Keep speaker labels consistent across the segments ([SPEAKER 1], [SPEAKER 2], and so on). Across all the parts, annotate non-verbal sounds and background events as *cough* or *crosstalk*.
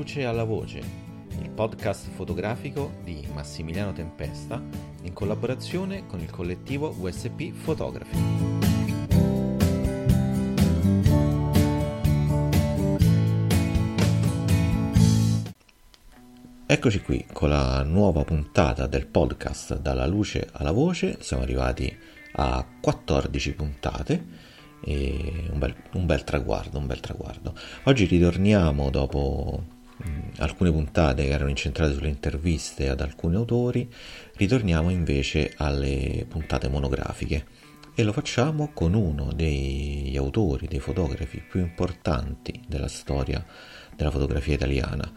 [SPEAKER 1] luce alla voce, il podcast fotografico di Massimiliano Tempesta in collaborazione con il collettivo USP Fotografi. Eccoci qui con la nuova puntata del podcast Dalla luce alla voce, siamo arrivati a 14 puntate un bel, un, bel, traguardo, un bel traguardo. Oggi ritorniamo dopo alcune puntate che erano incentrate sulle interviste ad alcuni autori, ritorniamo invece alle puntate monografiche e lo facciamo con uno degli autori, dei fotografi più importanti della storia della fotografia italiana.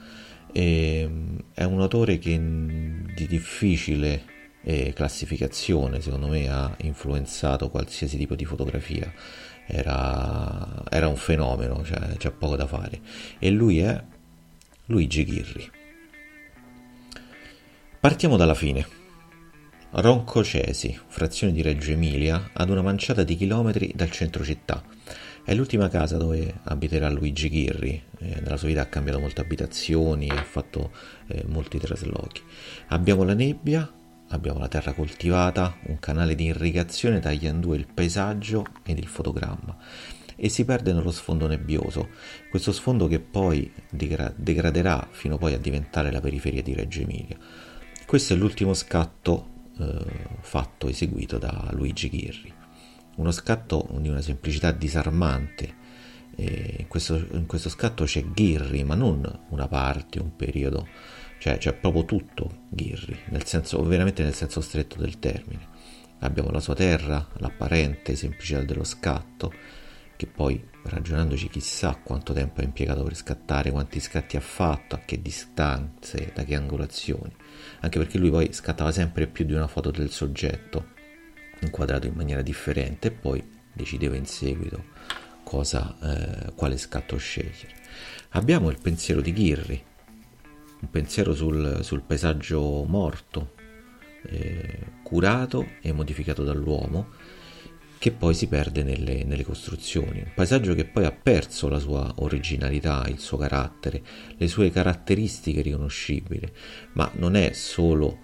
[SPEAKER 1] E, è un autore che di difficile eh, classificazione, secondo me, ha influenzato qualsiasi tipo di fotografia era, era un fenomeno, cioè, c'è poco da fare. E lui è Luigi Ghirri. Partiamo dalla fine. Ronco Cesi, frazione di Reggio Emilia, ad una manciata di chilometri dal centro città. È l'ultima casa dove abiterà Luigi Ghirri. Eh, nella sua vita ha cambiato molte abitazioni, ha fatto eh, molti traslochi. Abbiamo la nebbia, abbiamo la terra coltivata, un canale di irrigazione taglia in due il paesaggio ed il fotogramma e si perde nello sfondo nebbioso, questo sfondo che poi degra- degraderà fino poi a diventare la periferia di Reggio Emilia. Questo è l'ultimo scatto eh, fatto, eseguito da Luigi Ghirri, uno scatto di una semplicità disarmante. In questo, in questo scatto c'è Ghirri, ma non una parte, un periodo cioè c'è proprio tutto Ghirri, nel senso, veramente nel senso stretto del termine. Abbiamo la sua terra, l'apparente semplicità dello scatto, che poi ragionandoci chissà quanto tempo ha impiegato per scattare, quanti scatti ha fatto, a che distanze, da che angolazioni, anche perché lui poi scattava sempre più di una foto del soggetto, inquadrato in maniera differente, e poi decideva in seguito cosa, eh, quale scatto scegliere. Abbiamo il pensiero di Ghirri, un pensiero sul, sul paesaggio morto, eh, curato e modificato dall'uomo, che poi si perde nelle, nelle, costruzioni. Un paesaggio che poi ha perso la sua originalità, il suo carattere, le sue caratteristiche riconoscibili, ma non è solo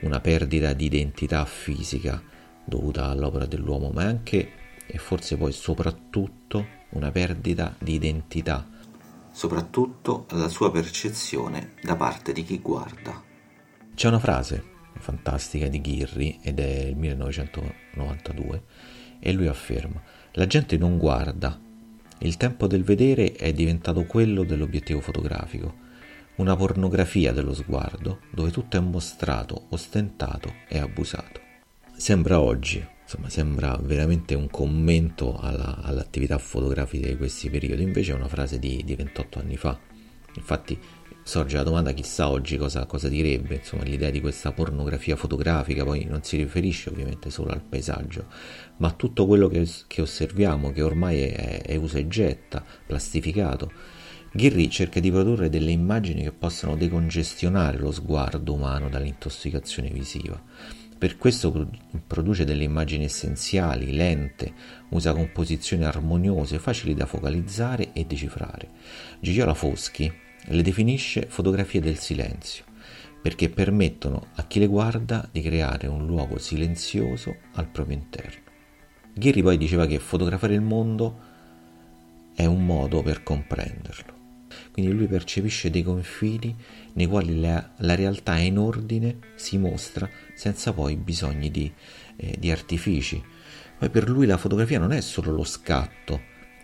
[SPEAKER 1] una perdita di identità fisica dovuta all'opera dell'uomo, ma è anche e forse poi soprattutto una perdita di identità soprattutto alla sua percezione da parte di chi guarda. C'è una frase fantastica di Ghirri ed è il 1992 e lui afferma la gente non guarda, il tempo del vedere è diventato quello dell'obiettivo fotografico, una pornografia dello sguardo dove tutto è mostrato, ostentato e abusato. Sembra oggi, insomma sembra veramente un commento alla, all'attività fotografica di questi periodi, invece è una frase di, di 28 anni fa. Infatti sorge la domanda chissà oggi cosa, cosa, direbbe, insomma l'idea di questa pornografia fotografica poi non si riferisce ovviamente solo al paesaggio, ma a tutto quello che, che osserviamo, che ormai è, è usa e getta, plastificato. Ghirri cerca di produrre delle immagini che possano decongestionare lo sguardo umano dall'intossicazione visiva per questo produce delle immagini essenziali, lente, usa composizioni armoniose, facili da focalizzare e decifrare. Gigiola Foschi le definisce fotografie del silenzio, perché permettono a chi le guarda di creare un luogo silenzioso al proprio interno. Ghirri poi diceva che fotografare il mondo è un modo per comprenderlo. Quindi lui percepisce dei confini nei quali la, la realtà in ordine si mostra senza poi bisogni di, eh, di artifici. Poi per lui la fotografia non è solo lo scatto,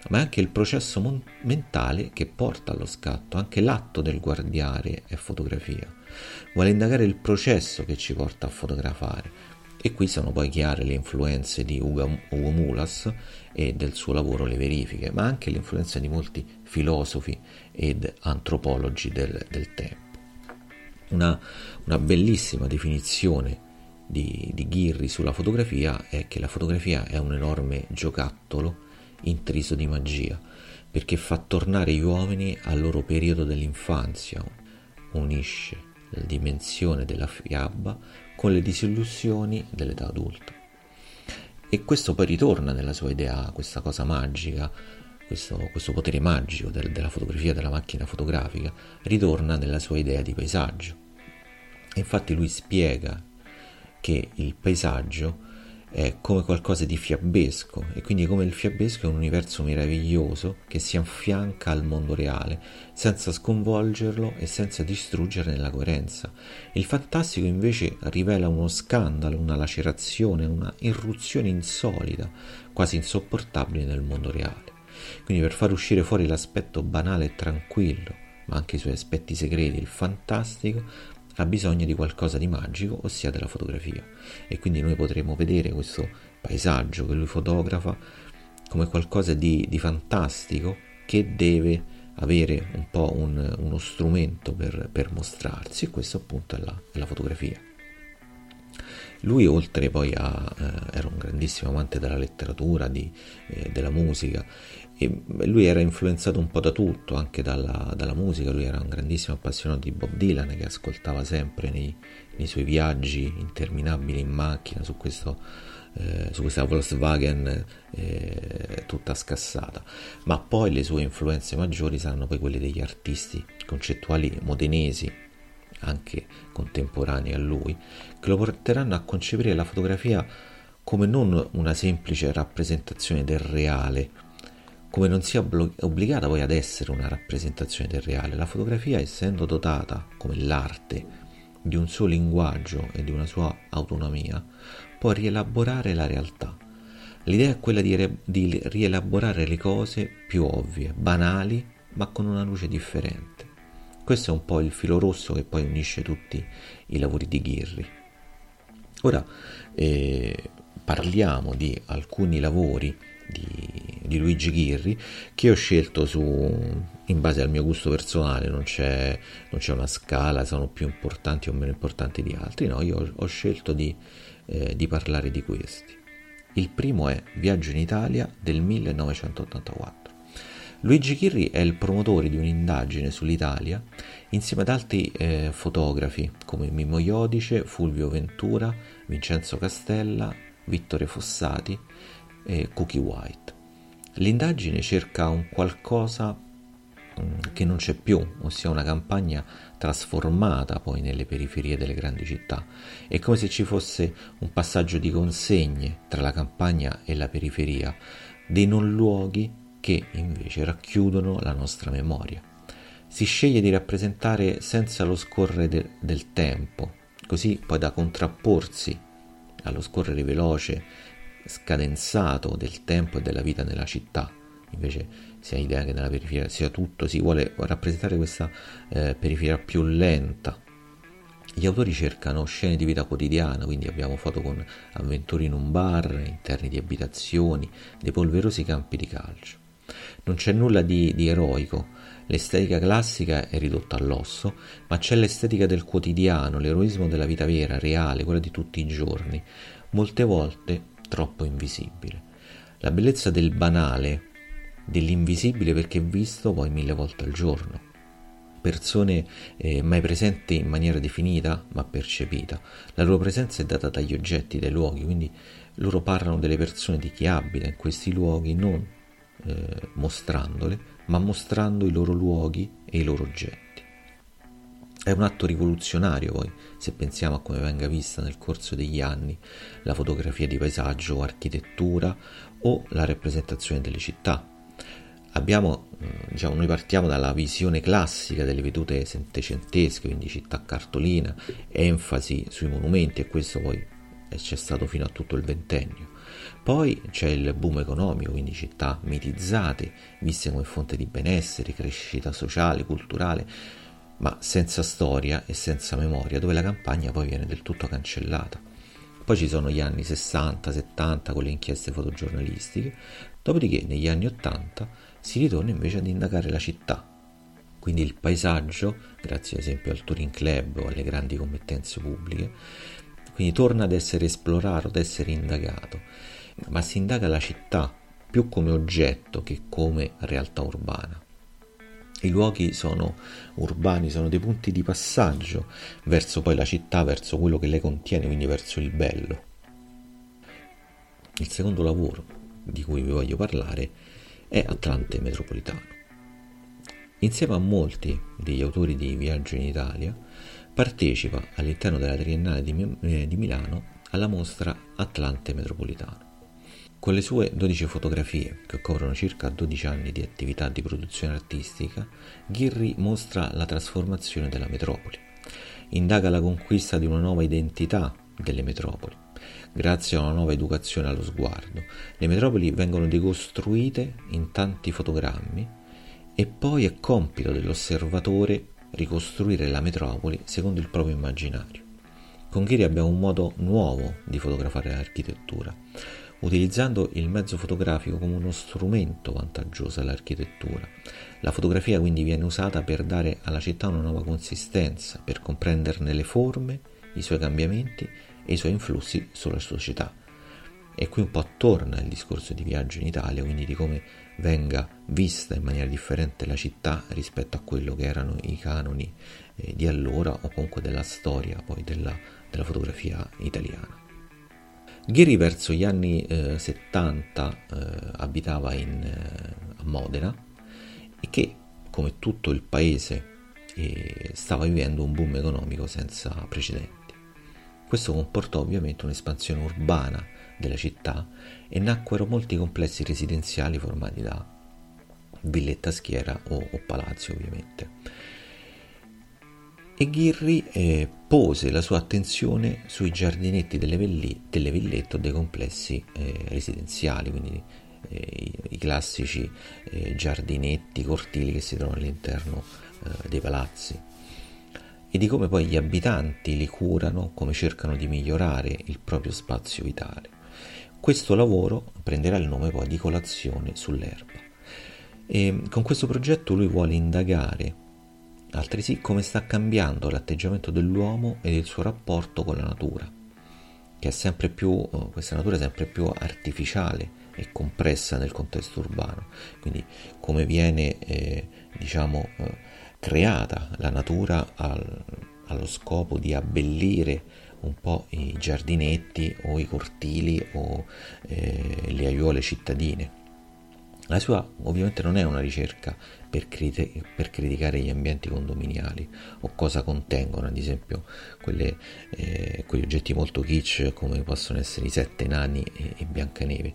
[SPEAKER 1] ma è anche il processo mon- mentale che porta allo scatto, anche l'atto del guardiare è fotografia. Vuole indagare il processo che ci porta a fotografare. E qui sono poi chiare le influenze di Ugo, Ugo Mulas e del suo lavoro Le Verifiche, ma anche l'influenza di molti filosofi ed antropologi del, del tempo. Una, una, bellissima definizione di, di Ghirri sulla fotografia è che la fotografia è un enorme giocattolo intriso di magia, perché fa tornare gli uomini al loro periodo dell'infanzia, unisce la dimensione della fiaba con le disillusioni dell'età adulta. E questo poi ritorna nella sua idea, questa cosa magica, questo, questo potere magico del, della fotografia, della macchina fotografica, ritorna nella sua idea di paesaggio. E infatti lui spiega che il paesaggio è come qualcosa di fiabesco e quindi come il fiabesco è un universo meraviglioso che si affianca al mondo reale senza sconvolgerlo e senza distruggerne la coerenza. Il fantastico invece rivela uno scandalo, una lacerazione, una irruzione insolita, quasi insopportabile nel mondo reale. Quindi per far uscire fuori l'aspetto banale e tranquillo, ma anche i suoi aspetti segreti, il fantastico ha bisogno di qualcosa di magico, ossia della fotografia. E quindi noi potremo vedere questo paesaggio che lui fotografa come qualcosa di, di fantastico che deve avere un po' un, uno strumento per, per, mostrarsi e questo appunto è la, è la fotografia. Lui oltre poi a, eh, era un grandissimo amante della letteratura, di, eh, della musica e lui era influenzato un po' da tutto, anche dalla, dalla, musica, lui era un grandissimo appassionato di Bob Dylan che ascoltava sempre nei, nei suoi viaggi interminabili in macchina su, questo, eh, su questa Volkswagen eh, tutta scassata. Ma poi le sue influenze maggiori saranno poi quelle degli artisti concettuali modenesi, anche contemporanei a lui, che lo porteranno a concepire la fotografia come non una semplice rappresentazione del reale, come non sia obbligata poi ad essere una rappresentazione del reale. La fotografia, essendo dotata, come l'arte, di un suo linguaggio e di una sua autonomia, può rielaborare la realtà. L'idea è quella di, re- di rielaborare le cose più ovvie, banali, ma con una luce differente. Questo è un po' il filo rosso che poi unisce tutti i lavori di Ghirri. Ora eh, parliamo di alcuni lavori di, di, Luigi Ghirri che ho scelto su, in base al mio gusto personale, non c'è, non c'è, una scala, sono più importanti o meno importanti di altri, no, io ho, scelto di, eh, di parlare di questi. Il primo è Viaggio in Italia del 1984. Luigi Chirri è il promotore di un'indagine sull'Italia insieme ad altri eh, fotografi come Mimmo Iodice, Fulvio Ventura, Vincenzo Castella, Vittore Fossati e Cookie White. L'indagine cerca un qualcosa mm, che non c'è più, ossia una campagna trasformata poi nelle periferie delle grandi città. È come se ci fosse un passaggio di consegne tra la campagna e la periferia, dei non luoghi che invece racchiudono la nostra memoria. Si sceglie di rappresentare senza lo scorrere de- del tempo, così poi da contrapporsi allo scorrere veloce scadenzato del tempo e della vita nella città. Invece si ha idea che nella periferia sia tutto, si vuole rappresentare questa eh, periferia più lenta. Gli autori cercano scene di vita quotidiana, quindi abbiamo foto con avventure in un bar, interni di abitazioni, dei polverosi campi di calcio. Non c'è nulla di, di eroico, l'estetica classica è ridotta all'osso, ma c'è l'estetica del quotidiano, l'eroismo della vita vera, reale, quella di tutti i giorni. Molte volte troppo invisibile. La bellezza del banale, dell'invisibile perché visto poi mille volte al giorno. Persone eh, mai presenti in maniera definita ma percepita. La loro presenza è data dagli oggetti, dai luoghi, quindi loro parlano delle persone, di chi abita in questi luoghi, non eh, mostrandole, ma mostrando i loro luoghi e i loro oggetti. È un atto rivoluzionario poi, se pensiamo a come venga vista nel corso degli anni la fotografia di paesaggio architettura o la rappresentazione delle città. Abbiamo, eh, diciamo, noi partiamo dalla visione classica delle vedute settecentesche, quindi città cartolina, enfasi sui monumenti e questo poi c'è stato fino a tutto il ventennio. Poi c'è il boom economico, quindi città mitizzate, viste come fonte di benessere, crescita sociale, culturale, ma senza storia e senza memoria, dove la campagna poi viene del tutto cancellata. Poi ci sono gli anni 60-70 con le inchieste fotogiornalistiche, dopodiché negli anni 80 si ritorna invece ad indagare la città, quindi il paesaggio, grazie ad esempio al Touring Club o alle grandi committenze pubbliche, quindi torna ad essere esplorato, ad essere indagato, ma si indaga la città più come oggetto che come realtà urbana. I luoghi sono urbani, sono dei punti di passaggio verso poi la città, verso quello che le contiene, quindi verso il bello. Il secondo lavoro di cui vi voglio parlare è Atlante Metropolitano. Insieme a molti degli autori di Viaggio in Italia, partecipa all'interno della Triennale di, eh, Milano alla mostra Atlante Metropolitano. Con le sue 12 fotografie, che coprono circa 12 anni di attività di produzione artistica, Ghirri mostra la trasformazione della metropoli. Indaga la conquista di una nuova identità delle metropoli. Grazie a una nuova educazione allo sguardo, le metropoli vengono decostruite in tanti fotogrammi e poi è compito dell'osservatore ricostruire la metropoli secondo il proprio immaginario. Con Ghiri abbiamo un modo nuovo di fotografare l'architettura, utilizzando il mezzo fotografico come uno strumento vantaggioso all'architettura. La fotografia quindi viene usata per dare alla città una nuova consistenza, per comprenderne le forme, i suoi cambiamenti e i suoi influssi sulla società. E qui un po' torna il discorso di viaggio in Italia, quindi di come venga vista in maniera differente la città rispetto a quello che erano i canoni eh, di allora o comunque della storia poi della, della fotografia italiana. Ghiri verso gli anni eh, 70 eh, abitava in, eh, a Modena e che, come tutto il paese, eh, stava vivendo un boom economico senza precedenti. Questo comportò ovviamente un'espansione urbana della città e nacquero molti complessi residenziali formati da villetta schiera o, o palazzi ovviamente. E Ghirri eh, pose la sua attenzione sui giardinetti delle, velli, delle villette o dei complessi eh, residenziali, quindi eh, i, i, classici eh, giardinetti, cortili che si trovano all'interno eh, dei palazzi e di come poi gli abitanti li curano, come cercano di migliorare il proprio spazio vitale. Questo lavoro prenderà il nome poi di colazione sull'erba. E con questo progetto lui vuole indagare altresì come sta cambiando l'atteggiamento dell'uomo e il suo rapporto con la natura, che è sempre più, eh, questa natura è sempre più artificiale e compressa nel contesto urbano. Quindi come viene eh, diciamo, eh, creata la natura al, allo scopo di abbellire un po' i giardinetti o i cortili o eh, le aiuole cittadine. La sua ovviamente non è una ricerca per, criti- per, criticare gli ambienti condominiali o cosa contengono, ad esempio quelle, eh, quegli oggetti molto kitsch come possono essere i sette nani e, e Biancaneve,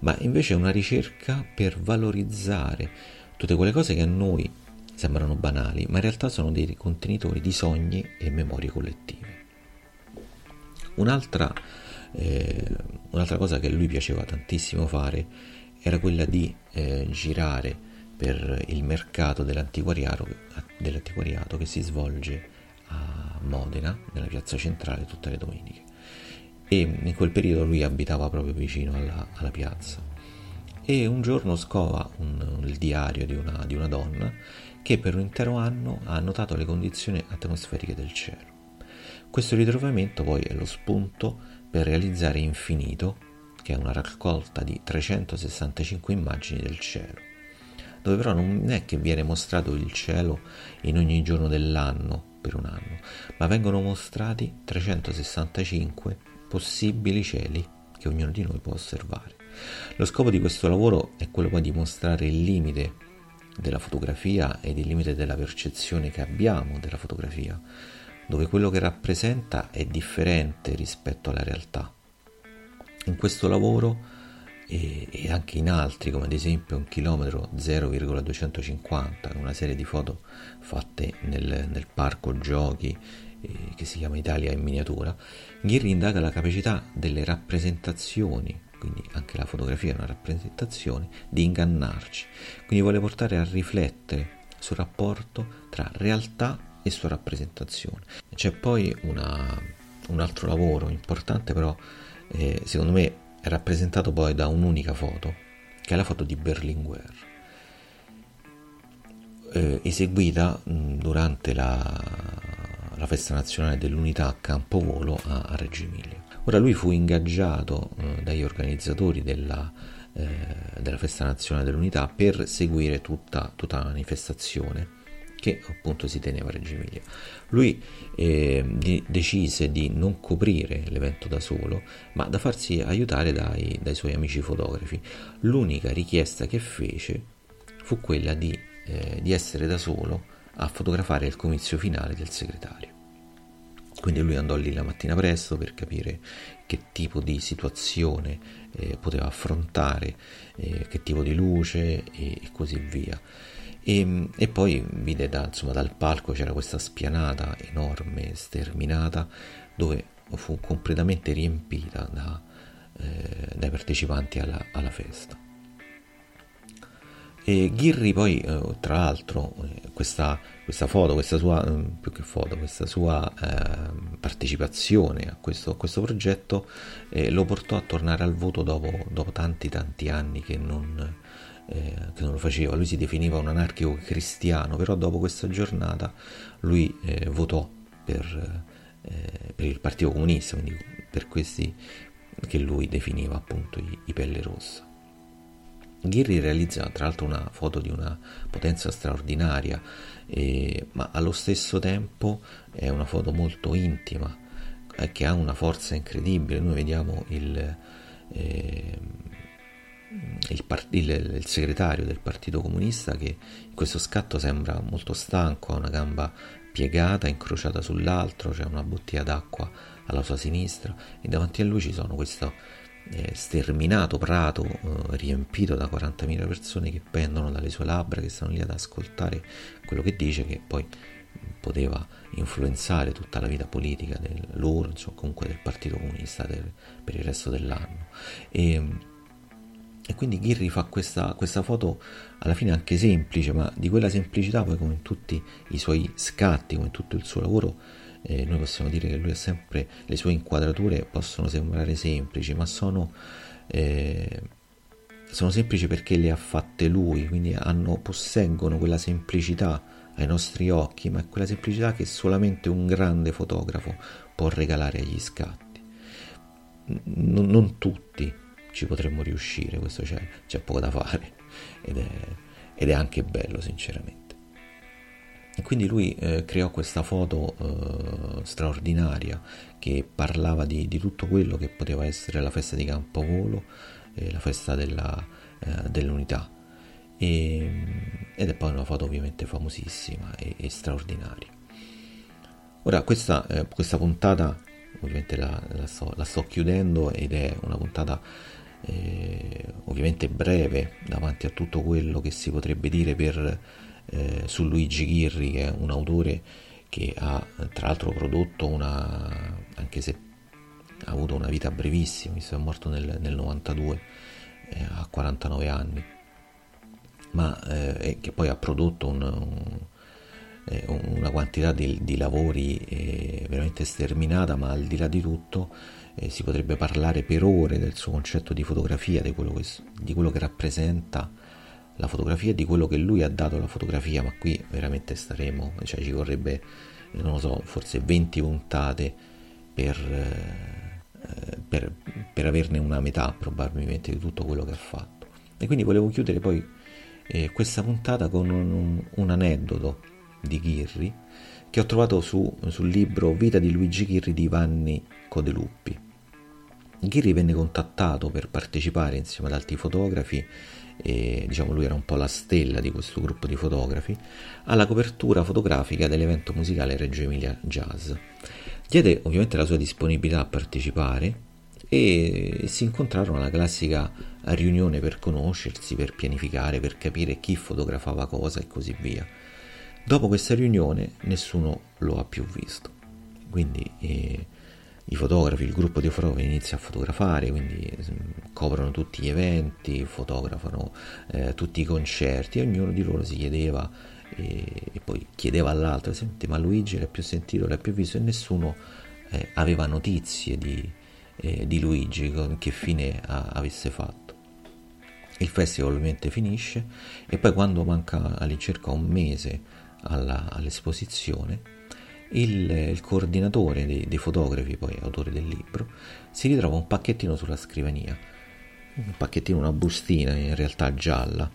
[SPEAKER 1] ma invece è una ricerca per valorizzare tutte quelle cose che a noi sembrano banali, ma in realtà sono dei contenitori di sogni e memorie collettive. Un'altra, eh, un'altra cosa che a lui piaceva tantissimo fare era quella di eh, girare per il mercato dell'antiquariato, dell'antiquariato che si svolge a Modena, nella piazza centrale, tutte le domeniche. E in quel periodo lui abitava proprio vicino alla, alla piazza. E un giorno scova un, il diario di una, di una donna che per un intero anno ha notato le condizioni atmosferiche del cielo. Questo ritrovamento poi è lo spunto per realizzare Infinito, che è una raccolta di 365 immagini del cielo, dove però non è che viene mostrato il cielo in ogni giorno dell'anno per un anno, ma vengono mostrati 365 possibili cieli che ognuno di noi può osservare. Lo scopo di questo lavoro è quello poi di mostrare il limite della fotografia ed il limite della percezione che abbiamo della fotografia, dove quello che rappresenta è differente rispetto alla realtà. In questo lavoro e, e anche in altri, come ad esempio un chilometro 0,250, una serie di foto fatte nel, nel parco giochi eh, che si chiama Italia in miniatura, Ghirri indaga la capacità delle rappresentazioni, quindi anche la fotografia è una rappresentazione, di ingannarci. Quindi vuole portare a riflettere sul rapporto tra realtà e sua rappresentazione. C'è poi una, un altro lavoro importante, però eh, secondo me è rappresentato poi da un'unica foto, che è la foto di Berlinguer, eh, eseguita mh, durante la, la, festa nazionale dell'unità a Campovolo a, a Reggio Emilia. Ora lui fu ingaggiato eh, dagli organizzatori della, eh, della festa nazionale dell'unità per seguire tutta, tutta la manifestazione che appunto si teneva a Reggio Emilia. Lui eh, di, decise di non coprire l'evento da solo, ma da farsi aiutare dai, dai suoi amici fotografi. L'unica richiesta che fece fu quella di, eh, di essere da solo a fotografare il comizio finale del segretario. Quindi lui andò lì la mattina presto per capire che tipo di situazione eh, poteva affrontare, eh, che tipo di luce e, e così via. E, e, poi vide da, insomma, dal palco c'era questa spianata enorme, sterminata, dove fu completamente riempita da, eh, dai partecipanti alla, alla festa. E Ghirri poi, eh, tra l'altro, eh, questa, questa, foto, questa sua, che foto, questa sua eh, partecipazione a questo, a questo progetto eh, lo portò a tornare al voto dopo, dopo tanti tanti anni che non, eh, che non, lo faceva. Lui si definiva un anarchico cristiano, però dopo questa giornata lui eh, votò per, per, il Partito Comunista, quindi per questi che lui definiva appunto i, i pelle rossa. Ghirri realizza tra l'altro una foto di una potenza straordinaria, eh, ma allo stesso tempo è una foto molto intima, eh, che ha una forza incredibile. Noi vediamo il, eh, il, part- il, il, segretario del Partito Comunista che in questo scatto sembra molto stanco, ha una gamba piegata, incrociata sull'altro, c'è una bottiglia d'acqua alla sua sinistra e davanti a lui ci sono questo eh, sterminato prato eh, riempito da 40.000 persone che pendono dalle sue labbra, che stanno lì ad ascoltare quello che dice, che poi poteva influenzare tutta la vita politica del loro, insomma, comunque del Partito Comunista del, per il resto dell'anno. E, e quindi Ghirri fa questa, questa, foto alla fine anche semplice, ma di quella semplicità poi come in tutti i suoi scatti, come in tutto il suo lavoro, eh, noi possiamo dire che lui ha sempre le sue inquadrature possono sembrare semplici, ma sono, eh, sono semplici perché le ha fatte lui, quindi hanno, posseggono quella semplicità ai nostri occhi, ma è quella semplicità che solamente un grande fotografo può regalare agli scatti. Non, non tutti ci potremmo riuscire, questo c'è, c'è poco da fare ed è, ed è anche bello sinceramente. E quindi lui eh, creò questa foto eh, straordinaria che parlava di, di, tutto quello che poteva essere la festa di Campovolo, eh, la festa della, eh, dell'unità. E, ed è poi una foto ovviamente famosissima e, e straordinaria. Ora questa, eh, questa puntata ovviamente la, la, sto, la, sto, chiudendo ed è una puntata eh, ovviamente breve davanti a tutto quello che si potrebbe dire per eh, su Luigi Ghirri, che è un autore che ha tra l'altro prodotto una, anche se ha avuto una vita brevissima, visto è morto nel, nel 92, eh, a 49 anni, ma eh, che poi ha prodotto un, un, una quantità di, di lavori eh, veramente sterminata, ma al di là di tutto eh, si potrebbe parlare per ore del suo concetto di fotografia, di quello che, di quello che rappresenta la fotografia di quello che lui ha dato alla fotografia, ma qui veramente staremo, cioè ci vorrebbe, non lo so, forse 20 puntate per, eh, per, per averne una metà probabilmente di tutto quello che ha fatto. E quindi volevo chiudere poi eh, questa puntata con un, un, aneddoto di Ghirri che ho trovato su, sul libro Vita di Luigi Ghirri di Vanni Codeluppi. Ghirri venne contattato per partecipare insieme ad altri fotografi e diciamo lui era un po' la stella di questo gruppo di fotografi, alla copertura fotografica dell'evento musicale Reggio Emilia Jazz. Diede ovviamente la sua disponibilità a partecipare e si incontrarono alla classica riunione per conoscersi, per pianificare, per capire chi fotografava cosa e così via. Dopo questa riunione nessuno lo ha più visto. Quindi eh, i fotografi, il gruppo di fotografi inizia a fotografare, quindi mm, coprono tutti gli eventi, fotografano eh, tutti i concerti ognuno di loro si chiedeva e, e poi chiedeva all'altro, senti ma Luigi l'ha più sentito, l'ha più visto e nessuno eh, aveva notizie di, eh, di Luigi, che fine ha, avesse fatto. Il festival ovviamente finisce e poi quando manca all'incirca un mese alla, all'esposizione il, il coordinatore dei, dei, fotografi, poi autore del libro, si ritrova un pacchettino sulla scrivania, un pacchettino, una bustina in realtà gialla.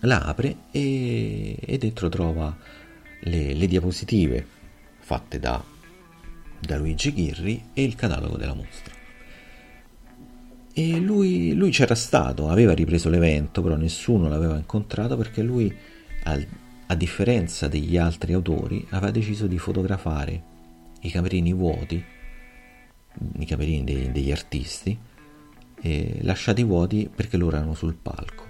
[SPEAKER 1] La apre e, e dentro trova le, le diapositive fatte da, da, Luigi Ghirri e il catalogo della mostra. E lui, lui c'era stato, aveva ripreso l'evento, però nessuno l'aveva incontrato perché lui, a, a differenza degli altri autori, aveva deciso di fotografare i camerini vuoti, i camerini dei, degli artisti, lasciati vuoti perché loro erano sul palco.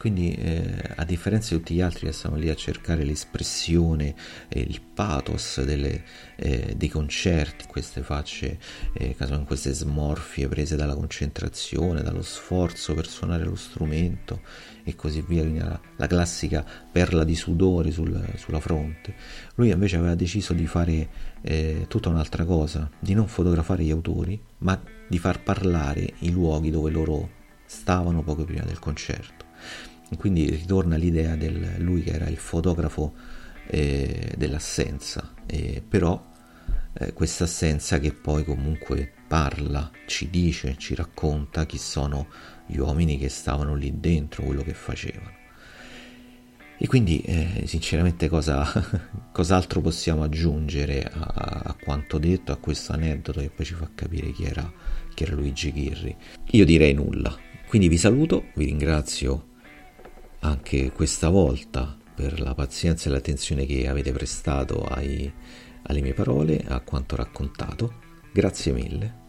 [SPEAKER 1] Quindi, eh, a differenza di tutti gli altri che stavano lì a cercare l'espressione, eh, il pathos delle, eh, dei concerti, queste facce, eh, queste smorfie prese dalla concentrazione, dallo sforzo per suonare lo strumento e così via, quindi la, la classica perla di sudore sul, sulla fronte. Lui invece aveva deciso di fare eh, tutta un'altra cosa, di non fotografare gli autori, ma di far parlare i luoghi dove loro stavano poco prima del concerto. Quindi ritorna l'idea di lui che era il fotografo eh, dell'assenza, eh, però eh, questa assenza che poi comunque parla, ci dice, ci racconta chi sono gli uomini che stavano lì dentro, quello che facevano. E quindi, eh, sinceramente, cosa, *laughs* cos'altro possiamo aggiungere a, a, quanto detto, a questo aneddoto che poi ci fa capire chi era, chi era Luigi Ghirri? Io direi nulla. Quindi vi saluto, vi ringrazio anche questa volta per la pazienza e l'attenzione che avete prestato ai, alle mie parole, a quanto raccontato. Grazie mille